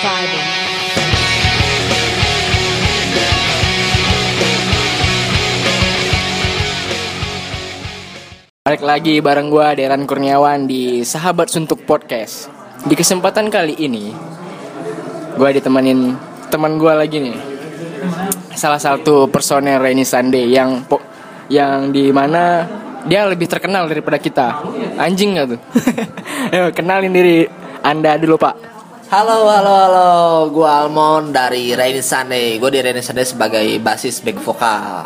vibing. Balik lagi bareng gua Deran Kurniawan di Sahabat Suntuk Podcast. Di kesempatan kali ini gua ditemenin teman gua lagi nih. Salah satu personel Rainy Sunday yang po- yang di mana dia lebih terkenal daripada kita. Anjing gak tuh? Kenalin diri Anda dulu, Pak. Halo, halo, halo. Gue Almond dari Rainy Sunday. Gue di Rainy Sunday sebagai basis back vokal.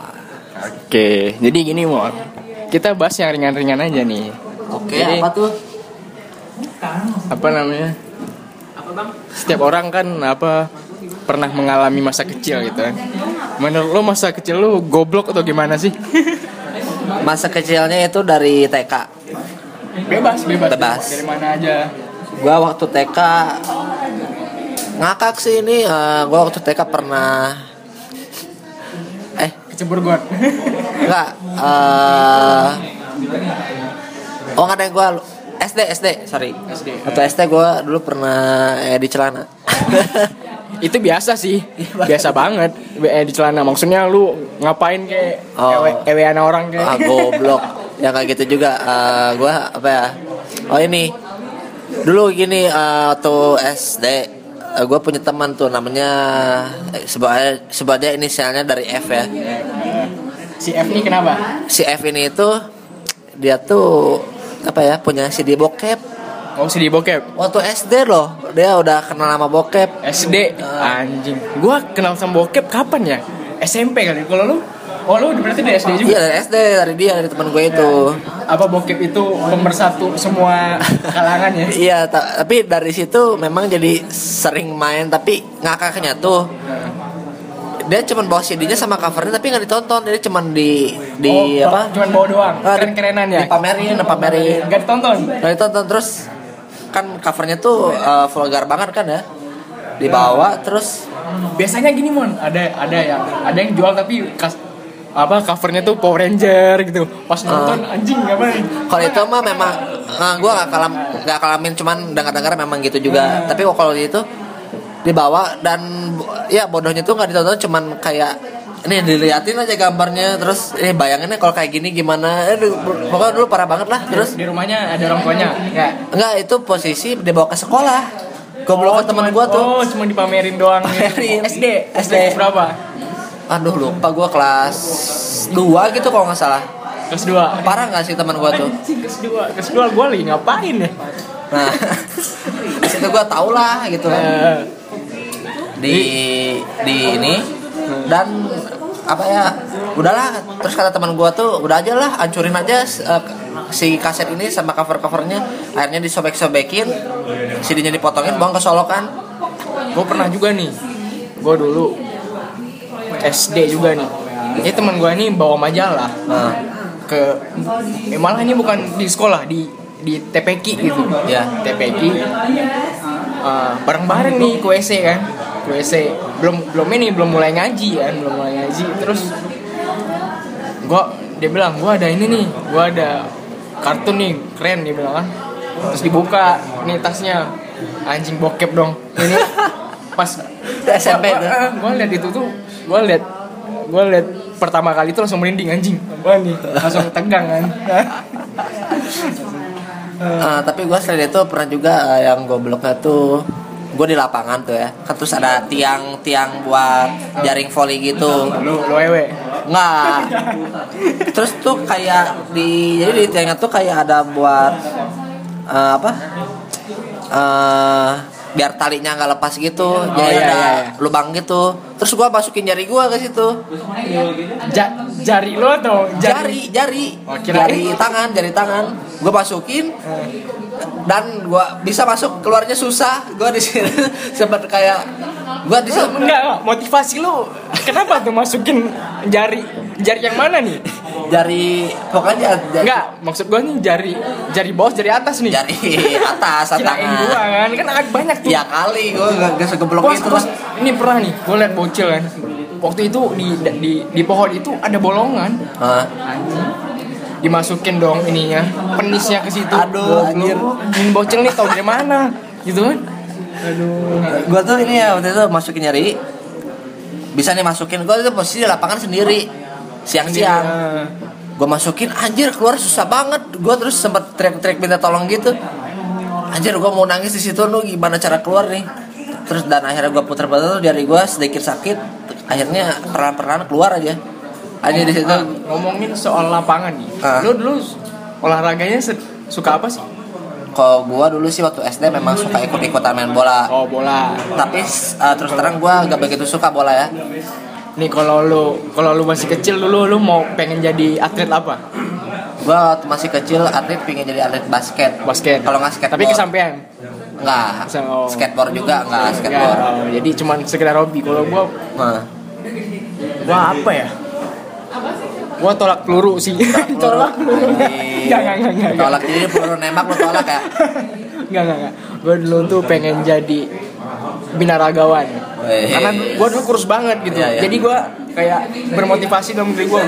Oke, jadi gini mau kita bahas yang ringan-ringan aja nih. Oke, Jadi- apa tuh? apa namanya setiap orang kan apa pernah mengalami masa kecil gitu kan menurut lo masa kecil lo goblok atau gimana sih Masa kecilnya itu dari TK. bebas bebas Bebas. dari mana aja Gue waktu TK ngakak sih ini. gue waktu TK pernah. Eh. Kecebur got enggak eh. Oh nggak ada gue SD SD sorry. SD. atau SD gue dulu pernah eh, di celana. Itu biasa sih. Biasa banget. Eh, di celana. Maksudnya lu ngapain kayak Oh. ewe ewean orang ah kayak goblok. Ya kayak gitu juga. Eh, gua apa ya? Oh ini. Dulu gini eh, waktu SD eh, gua punya teman tuh namanya eh, sebabnya sebabnya inisialnya dari F ya. Si F ini kenapa? Si F ini itu dia tuh apa ya punya CD bokep. Oh si di bokep? Waktu SD loh dia udah kenal nama bokep. SD anjing. Gua kenal sama bokep kapan ya? SMP kali. Kalau lu oh lu berarti dari SD juga? Iya dari SD dari dia dari teman gue itu. Apa bokep itu pemersatu semua kalangan ya? Iya, ta- tapi dari situ memang jadi sering main tapi ngakaknya tuh dia cuman bawa CD-nya sama covernya tapi nggak ditonton dia cuman di di Oh, apa? cuman bawa doang? Ah, di- keren kerenan ya? dipamerin dipamerin. Gak ditonton? Nggak ditonton terus kan covernya tuh eh, vulgar banget kan ya? Dibawa terus biasanya gini mon ada ada yang ada yang jual tapi kas, apa covernya tuh Power Ranger gitu. Pas nonton anjing apa kalau itu mah memang nah, gue gak kalam gak kalamin cuman dengar-dengar memang gitu juga. Tapi kalau itu dibawa dan ya bodohnya tuh nggak ditonton cuman kayak ini diliatin aja gambarnya. Terus ini bayanginnya kalau kayak gini gimana? Eh, pokoknya dulu parah banget lah. Terus di rumahnya ada orang tuanya ya? Enggak itu posisi dibawa ke sekolah. Goblok ke teman gua tuh. oh cuma dipamerin doang Pamerin. SD. SD berapa aduh lupa gua kelas 2 gitu kalau nggak salah. Kelas dua. Parah nggak sih teman gua tuh? Kelas dua. Kelas dua gue lagi ngapain ya? Nah situ gua tau lah gitu Eh, di di ini dan apa ya udahlah terus kata teman gua tuh udah aja lah hancurin aja eh, si kaset ini sama cover covernya akhirnya disobek sobekin CD-nya dipotongin buang ke solokan. Gue pernah juga nih. Gue dulu SD juga nih. Ini teman gue nih bawa majalah nah, ke eh, malah ini bukan di sekolah di di TPQ gitu. Ya. TPQ eh, bareng-bareng nih ke WC kan. Ke WC belum belum ini belum mulai ngaji kan belum mulai ngaji. Terus gua dia bilang gua ada ini nih gua ada kartun nih keren dia bilang kan. Terus dibuka ini tasnya. Anjing bokep dong. Ini pas SMP gua, gua lihat itu tuh gua lihat gua lihat pertama kali itu langsung merinding anjing. Apa nih langsung tegang kan? Eh, tapi gua selain itu pernah juga eh, yang gobloknya tuh gue di lapangan tuh ya. Kan terus ada tiang-tiang buat jaring volley gitu. Lu lu ewe? Nggak. Terus tuh kayak di jadi di tiangnya tuh kayak ada buat eh, apa? eh biar talinya nggak lepas gitu. jadi iya, ada iya, iya. lubang gitu. Terus gua masukin jari gua ke situ. Ja, jari lo atau Jari, jari. Oh, kirain. Jari tangan, jari tangan. Gua masukin dan gua bisa masuk keluarnya susah. Gua di sini sempat kayak gua di sini Enggak, motivasi lu kenapa tuh masukin jari jari yang mana nih? jari pokoknya jari, Enggak, maksud gua nih jari jari bawah jari atas nih. jari atas Kirain tangan. gua kan, kan agak banyak tuh. Ya kali gue gak, segeblok itu bos, ini pernah nih, gua liat bocil kan. Waktu itu di di di pohon itu ada bolongan. Hah? Anjing. Dimasukin dong ininya, penisnya ke situ. Aduh, anjir. Ini bocil nih tau dari mana? Gitu kan? Aduh. gue tuh ini ya waktu itu masukin nyari bisa nih masukin gue itu posisi di lapangan sendiri siang-siang Iya. gue masukin anjir keluar susah banget gue terus sempat teriak-teriak minta tolong gitu anjir gue mau nangis di situ lu gimana cara keluar nih terus dan akhirnya gue putar-putar jari gue sedikit sakit akhirnya perlahan-perlahan keluar aja aja di situ Ah, ngomongin soal lapangan nih. Lu dulu olahraganya suka apa sih? kalau gue dulu sih waktu SD memang suka ikut-ikutan main bola Oh, bola. tapi uh, terus terang gue gak begitu suka bola ya Nih kalau lu kalau lu masih kecil dulu lu mau pengen jadi atlet apa? gue waktu masih kecil atlet pengen jadi atlet basket Basket. kalau nggak skateboard Tapi kesampaian. nggak Oh. skateboard juga nggak Enggak, skateboard oh, jadi cuman sekedar hobi. Kalau gua nah, gua apa ya? Gua tolak peluru sih. tolak peluru. Anjing. Enggak, enggak, enggak, enggak. tolak jadi peluru nembak lu tolak ya Enggak, enggak, enggak. Gua dulu tuh pengen jadi binaragawan. Karena gua dulu kurus banget gitu. Iya, iya. Jadi gua kayak bermotivasi dalam diri gua.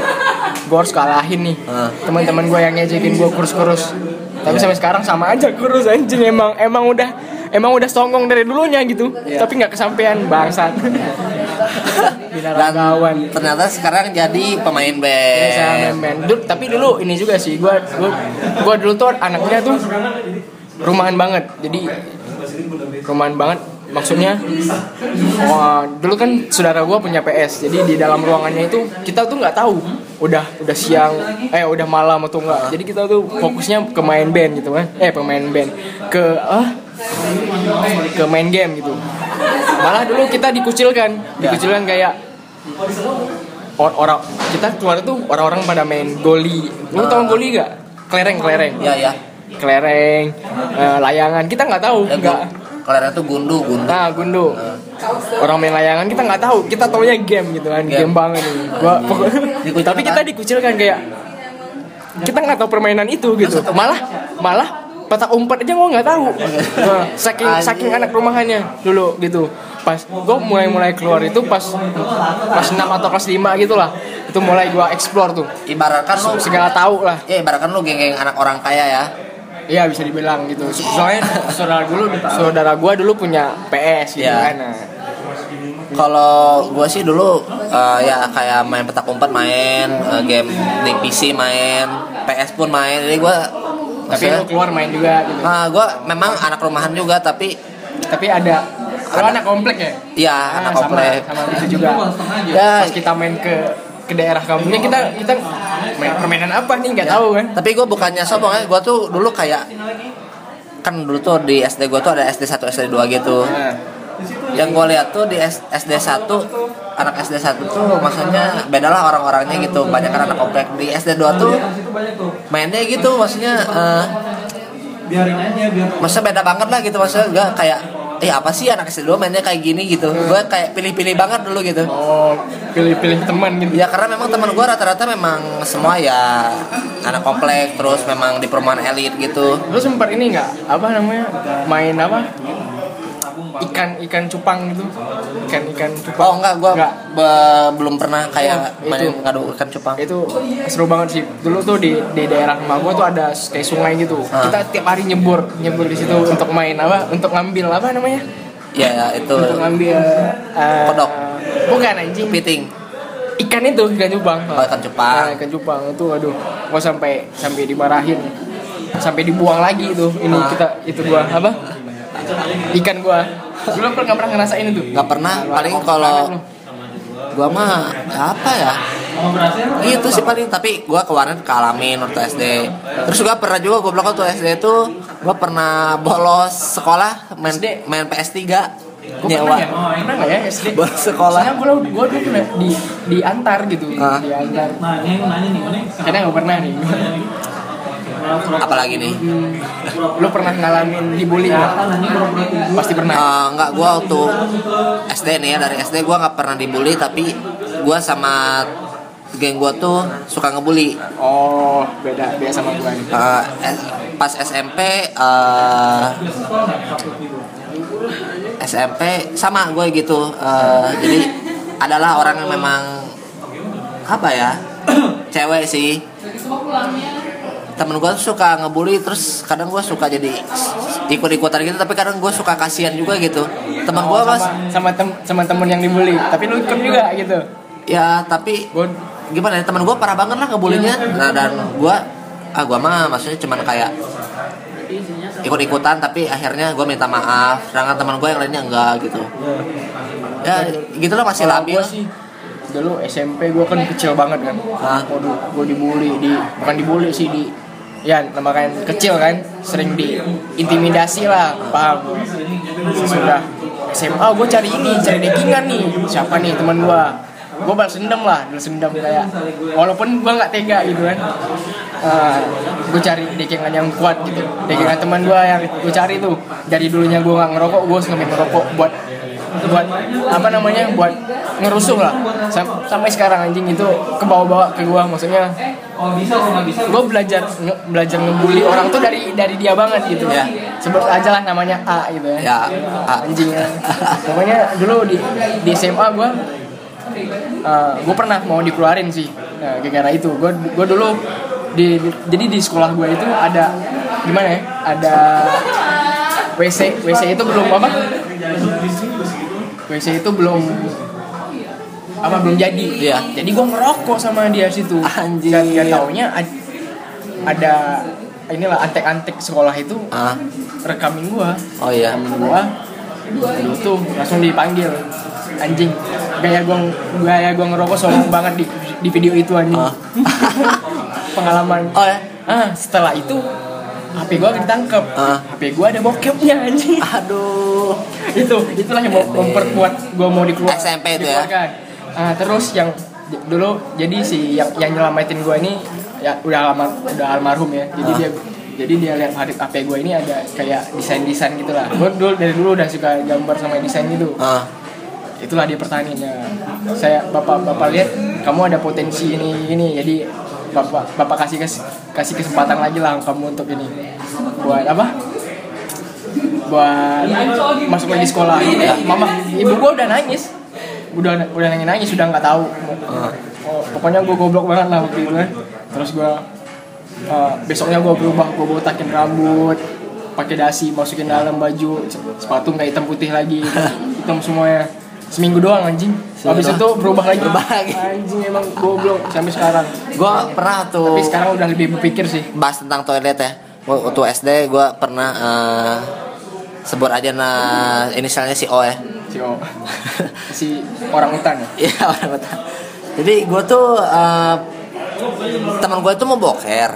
Gua harus kalahin nih. Teman-teman gua yang ngejekin gua kurus-kurus. Tapi sampai sekarang sama aja kurus anjing emang emang udah emang udah songong dari dulunya gitu. Iya. Tapi nggak kesampaian bangsat. Dan ternyata sekarang jadi pemain Iya, band. Dulu, tapi dulu ini juga sih, gua, gua gua dulu tuh anaknya tuh rumahan banget. Jadi rumahan banget maksudnya wah, dulu kan saudara gua punya PS. Jadi di dalam ruangannya itu kita tuh nggak tahu udah udah siang eh udah malam atau enggak. Jadi kita tuh fokusnya ke main band gitu kan. Eh pemain band ke ah ke main game gitu. Malah dulu kita dikucilkan, dikucilkan kayak or- orang kita keluar tuh orang-orang pada main goli. Lu tau goli gak? Kelereng, kelereng. ya ya Kelereng, eh, layangan. Kita nggak tahu, ya nggak. tuh gundu gundu Nah, gundu. Orang main layangan kita nggak tahu. Kita taunya game gitu kan, game, Game. banget nih. Gua Dikucilkan. tapi kita dikucilkan kayak kita nggak tahu permainan itu gitu. Malah malah petak umpet aja gua nggak tahu. Nah, saking saking anak rumahannya dulu gitu. Pas gua mulai mulai keluar itu pas pas 6 atau kelas 5 gitu lah. Itu mulai gua explore tuh. ibaratkan lu Segala tahu lah. ya ibaratkan lu geng-geng anak orang kaya ya Iya bisa dibilang gitu. Soalnya saudara dulu saudara gua dulu punya PS gitu Iya. kan. Nah, Kalau gue sih dulu eh, ya kayak main petak umpet main, eh, game di PC main, PS pun main. Jadi gue tapi lu keluar main juga gitu. Nah, gue memang anak rumahan juga tapi Tapi ada. Lu anak komplek ya? ya Ah, anak sama, komplek. sama itu juga. Ya, Pas kita main ke ke daerah kampungnya kita kita main permainan apa nih? Nggak tahu kan? tapi gue bukannya sombong ya, gue tuh dulu kayak kan dulu tuh di SD gue tuh ada SD 1 SD 2 gitu. Nah, Yang gue lihat tuh di SD 1 anak SD 1 tuh maksudnya beda lah orang-orangnya gitu. Banyak kan anak komplek. Di SD 2 tuh mainnya gitu maksudnya eh, maksudnya beda banget lah gitu maksudnya gak kayak eh apa sih anak SD 2 mainnya kayak gini? gitu. Gue kayak pilih-pilih banget dulu gitu. Oh pilih-pilih teman gitu. ya karena memang teman gue rata-rata memang semua ya anak komplek terus memang di perumahan elit gitu. Lu sempat ini nggak? Apa namanya? Main apa ikan ikan cupang gitu. Ikan ikan cupang. Oh enggak gue Nggak. belum pernah kayak Oh, main ngadu ikan cupang. Itu seru banget sih. Dulu tuh di di daerah rumah gua tuh ada kayak sungai gitu. Ah. kita tiap hari nyebur nyebur di situ untuk main apa untuk ngambil apa namanya? Ya, ya itu. Untuk ngambil eh, Kodok. bukan anjing. Piting ikan itu ikan cupang. Oh, ikan cupang. Nah, ikan cupang itu aduh. Gua sampai sampai dimarahin. Sampai dibuang lagi itu ini Ah. kita itu gua apa? Ikan gua dulu pernah nggak pernah ngerasain itu nggak pernah paling kalau gua mah apa ya gitu sih paling tapi gua kemarin kalamin waktu SD terus gua pernah juga gua bilang waktu SD itu gua pernah bolos sekolah main SD? main PS3 Gua nyewa pernah ya? Pernah nggak ya SD? Bolos sekolah. Soalnya gua, gua dulu pernah di, diantar gitu Ah. Diantar Karena nggak pernah nih apalagi nih? Lu pernah ngalamin dibully nggak? Pasti pernah. Eh, nggak gua waktu SD nih ya dari SD gua nggak pernah dibully tapi gua sama geng gua tuh suka ngebully. Oh beda, beda sama gua nih. Eh, S- pas SMP eh, SMP sama gue gitu. Eh, jadi adalah orang yang memang apa ya cewek sih temen gue suka ngebully terus kadang gue suka jadi ikut-ikutan gitu tapi kadang gue suka kasihan juga gitu. Teman gue Oh, mas sama tem sama temen yang dibully. Tapi lu ikut juga gitu? Ya tapi gue gimana ya teman gue parah banget lah ngebulinya nah, dan gue ah gue mah maksudnya cuman kayak ikut-ikutan tapi akhirnya gue minta maaf. Sedangkan teman gue yang lainnya enggak gitu. Ya gitu lah masih labil. sih dulu SMP gue kan kecil banget kan. Hah? Waduh, gue dibully di bukan dibully sih di ya nama kan kecil kan sering diintimidasi lah paham. Sudah SMA gue cari ini cari dekingan nih. Siapa nih teman gue gue balas dendam lah balas dendam kayak walaupun gue nggak tega gitu kan. Gue cari dekingan yang kuat gitu. Dekingan teman gue yang gue cari tuh. Dari dulunya gue nggak ngerokok gue ngambil ngerokok buat buat apa namanya buat ngerusuh lah. Sam- sampai sekarang anjing itu ke bawah-bawah ke gua maksudnya gue belajar nge- belajar ngebully orang tuh dari dari dia banget gitu. Ya. sebut aja lah namanya A gitu ya, ya ah, anjing ya. pokoknya dulu di di SMA gue gue pernah mau dikeluarin sih nah, gara-gara itu. Gue gue dulu di, di- jadi di sekolah gue itu ada gimana ya ada WC WC itu belum apa WC itu belum apa belum jadi. Iya. jadi gue ngerokok sama dia situ. Anjir. dan gak taunya ad- ada inilah antek-antek sekolah itu ah. rekamin gua. Oh iya. Gua. Dulu tuh langsung dipanggil. Anjing gaya gua gaya gua ngerokok sombong banget di di video itu anjing. Ah. pengalaman. Oh ya? Ah setelah itu HP gua ditangkap Ah. HP gua ada bokepnya anjing aduh itu itulah yang mem- memperkuat gua mau dikeluar SMP itu ya? dikeluarkan. ah, terus yang dulu jadi si yang yang nyelamatin gua ini ya udah almar udah almarhum ya jadi Ah. dia jadi dia lihat hari HP gue ini ada kayak desain-desain gitu lah gue dulu dari dulu udah suka gambar sama desain gitu ah. itulah dia pertanian ya saya bapak bapak lihat kamu ada potensi ini ini jadi bapak bapak kasih kes- kasih kesempatan lagi lah kamu untuk ini. Buat apa? Buat masuk lagi sekolah. Ya, mama ibu gua udah nangis. Udah udah nangis nangis sudah nggak tahu. Ah. oh, pokoknya gua goblok banget lah waktu itu kan terus gua eh, besoknya gua berubah gua botakin rambut pakai dasi masukin dalam baju sepatu nggak hitam putih lagi hitam semuanya seminggu doang anjing habis Seminggu itu berubah lagi Berubah lagi. anjing emang goblok sampai sekarang gue pernah tuh tapi sekarang udah lebih berpikir sih bahas tentang toilet ya Gua- waktu SD gue pernah eh, sebut aja nah inisialnya si O ya si O si orang hutan ya Iya orang betul. Jadi gue tuh eh, teman gue tuh mau boker,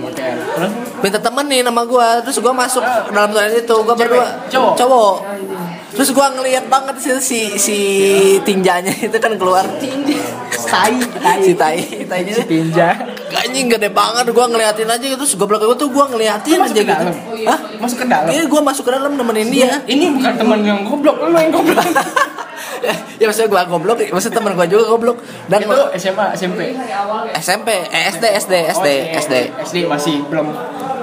Oke. Minta temen nih nama gue, terus gue masuk ke dalam toilet itu, gue Cewek? berdua Cowok? cowok. Terus gue ngeliat banget sih si si tinjanya itu kan keluar Tai, tai. si tai tainya Si tinja. anjing gede banget gue ngeliatin aja gitu terus goblok gue tuh gue ngeliatin Masuk aja ke gitu dalam? Hah? Masuk ke dalam. Iya gue masuk ke dalam nemenin dia Ini bukan teman yang goblok, lu yang goblok. ya maksudnya gue goblok maksudnya temen gue juga goblok. Dan itu SMA, SMP. SMP eh, SD SD SD Oh, SD SD masih belum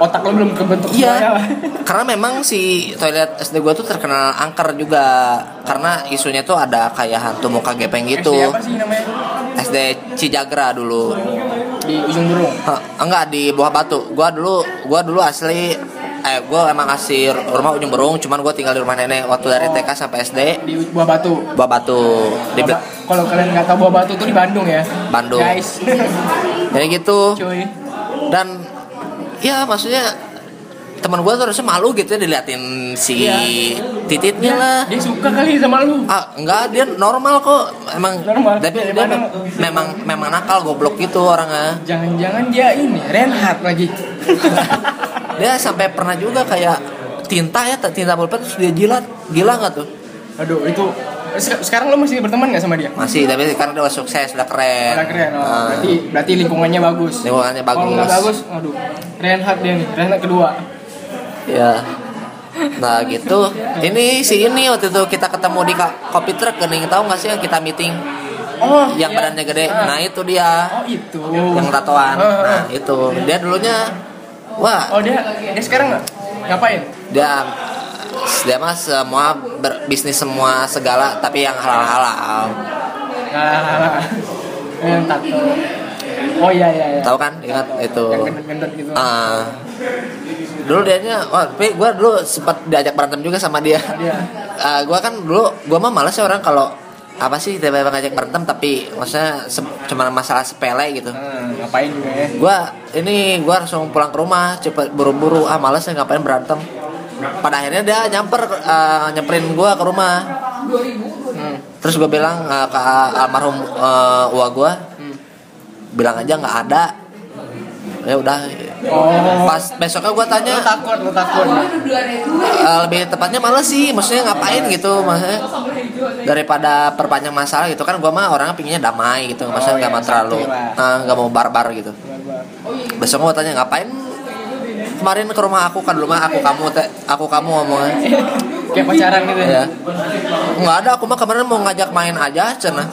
otak lo belum kebentuk Iya, karena memang si toilet SD gue tuh terkenal angker juga. Karena isunya tuh ada kayak hantu muka gepeng gitu. SD apa sih namanya? SD Cijagra dulu. Di Ujung Burung. Enggak, di Buah Batu. Gua dulu gua dulu asli Eh, gue emang asli rumah ujung berung Cuman gue tinggal di rumah nenek Waktu dari TK sampai SD Di Buah Batu. Buah Batu Di Kalau kalian nggak tahu Buah Batu tuh di Bandung ya. Bandung. Guys. Jadi gitu Cuy. Dan Ya maksudnya teman gue tuh harusnya malu gitu ya diliatin si Iya. tititnya lah Dia suka kali sama lu. Ah, enggak, dia normal kok. Emang Normal. Tapi Dari dia mana? mem- memang memang nakal goblok gitu orangnya. Jangan-jangan dia ini Renhard lagi. Dia sampai pernah juga kayak tinta ya, tinta pulpen terus dia jilat. Gila nggak tuh? Aduh, itu Se- sekarang lo masih berteman nggak sama dia? Masih, tapi sekarang dia udah sukses, udah keren. Udah keren. Oh, Ah, berarti berarti lingkungannya bagus. lingkungannya bagus. Kalau nggak bagus, aduh. Renhard dia nih, Renhard kedua. Ya. Nah gitu. Ini si ini waktu itu kita ketemu di kopi truk gening tahu nggak sih yang kita meeting Oh, yang iya. badannya gede. Ah. Nah itu dia Oh itu. yang tatoan. Ah. Nah itu dia dulunya wah Oh dia dia sekarang ngapain? dia dia mah semua berbisnis semua segala tapi yang halal halal Nah, yang tato. Oh iya iya iya. tahu kan ingat itu Yang gendut-gendut gitu. Ah. dulu dianya wah tapi gue dulu sempat diajak berantem juga sama dia Dia. Ah, gue kan dulu gue mah malas ya orang kalau apa sih tiba-tiba ngajak berantem tapi maksudnya se- cuma masalah sepele gitu Hmm, ngapain juga ya? gue ini gue langsung pulang ke rumah cepet buru-buru ah males ya ngapain berantem pada akhirnya dia nyamper eh, nyamperin gue ke rumah Hmm. terus gue bilang eh, ke almarhum uh, uwa gue Hmm. bilang aja nggak ada ya udah Oh. pas besoknya gue tanya Lu takut, lu takut. eh, lebih tepatnya males sih maksudnya ngapain gitu maksudnya daripada perpanjang masalah gitu kan gue mah orangnya pinginnya damai gitu maksudnya Oh, nggak iya, mau terlalu eh, nggak mau barbar gitu. Besok gue tanya ngapain kemarin ke rumah aku kan dulu mah aku kamu teh aku kamu ngomongnya. Kayak pacaran gitu ya? Nggak ada aku mah kemarin mau ngajak main aja cina.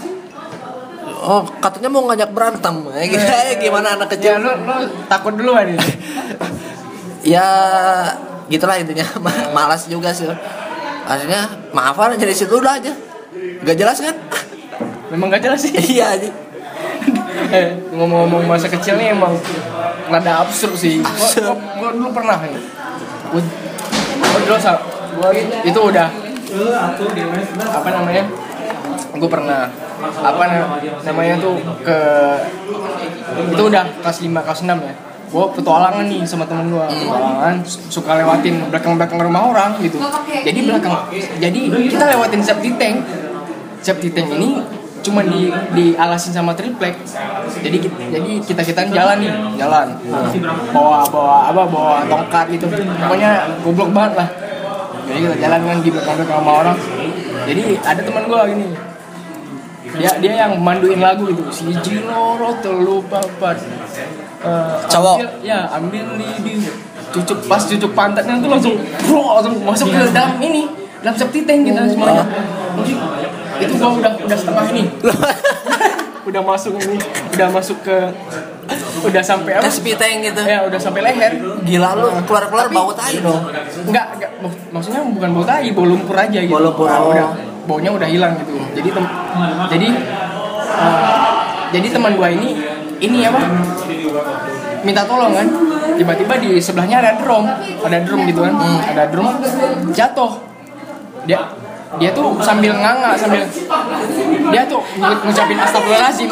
Oh katanya mau ngajak berantem. Ya gitu gimana anak Ya kecil lu lu takut duluan ini. ya gitulah intinya. Ma- malas juga sih akhirnya maafan aja di situ udah aja gak jelas kan Memang gak jelas sih. iya aja Eh, ngomong-ngomong masa kecil nih emang rada absurd sih. Gua, Absurd. gua, gua dulu pernah nih. Gua, gua dulu gua itu udah apa namanya? Gue pernah apa na- namanya tuh ke itu udah kelas 5 kelas 6 ya. Gue petualangan nih sama temen gue petualangan. Su- suka lewatin belakang-belakang rumah orang gitu. Jadi belakang jadi kita lewatin safety tank. Safety tank ini cuma di dialasin sama triplek. Jadi jadi kita kita jalan nih jalan. Bawa bawa apa bawa tongkat gitu. Pokoknya goblok banget lah. Jadi kita jalan kan di belakang belakang sama orang. Jadi ada teman gua gini dia dia yang manduin lagu gitu si Jinoro telu papat Eh, Cowok. ambil, ya ambil lidi cucuk pas cucuk pantatnya tuh langsung bro langsung masuk ke dalam ini. Dalam safety tank gitu semuanya. Itu gua udah udah setengah ini. Udah masuk ini udah masuk ke udah sampai apa? Tes piteng gitu. Ya udah sampai leher. Gila lu keluar keluar bau tai dong enggak enggak mak- maksudnya bukan bau tai bau lumpur aja gitu. Bau lumpur, Nah, oh. udah baunya udah hilang gitu. Jadi tem jadi eh, jadi teman gua ini ini apa minta tolong kan? Tiba-tiba di sebelahnya ada drum ada drum gitu kan. Ada drum. Jatuh. Dia dia tuh sambil nganga sambil dia tuh ngu- ngucapin astagfirullahaladzim.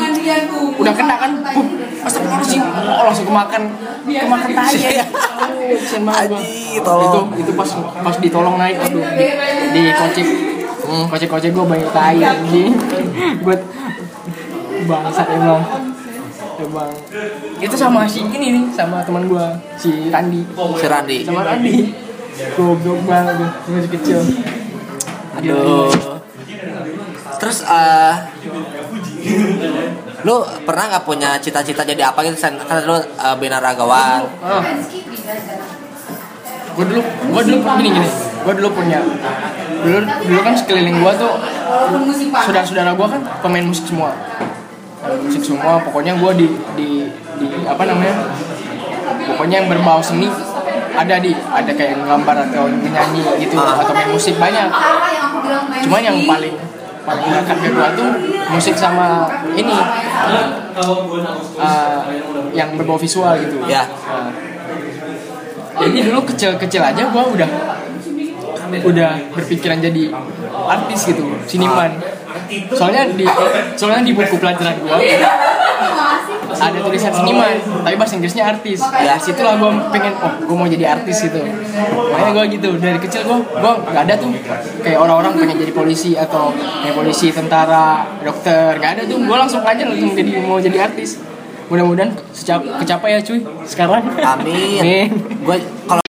Udah kena kan Bum, astagfirullahaladzim. Oh, langsung kemakan kemakan tai. ya kesian banget gua. Itu itu pas pas ditolong naik aduh di, di kocek. Hmm, kocek kocek gue banyak tai anjing. Buat bangsat emang emang itu sama si ini nih sama teman gue si Randi. Si Randi. Sama Randi. Goblok banget masih kecil. Aduh. terus eh lu pernah nggak punya cita-cita jadi apa gitu? Sen? kan lu eh, binaragawan oh. gue dulu gue dulu gini gini. Gue dulu punya. Dulu dulu kan sekeliling gue tuh saudara-saudara gue kan pemain musik semua Pemain musik semua pokoknya gue di di di apa namanya? Pokoknya yang berbau seni ada di. Ada kayak gambar atau menyanyi gitu atau main musik banyak. Cuman yang paling paling dekat ke gua tuh musik sama ini eh, yang berbau visual gitu. Ya. Nah, jadi dulu kecil-kecil aja gua udah udah berpikiran jadi artis gitu siniman soalnya di soalnya di buku pelajaran gua ada tulisan seniman tapi bahasa Inggrisnya artis. Ya situlah gue pengen oh gue mau jadi artis gitu. Makanya gue gitu dari kecil gue gue nggak ada tuh kayak orang-orang pengen jadi polisi atau kayak polisi tentara dokter nggak ada tuh. Gue langsung aja langsung jadi mau jadi artis. Mudah-mudahan secap kecapai ya cuy. Sekarang. Amin. Amin. gue kalau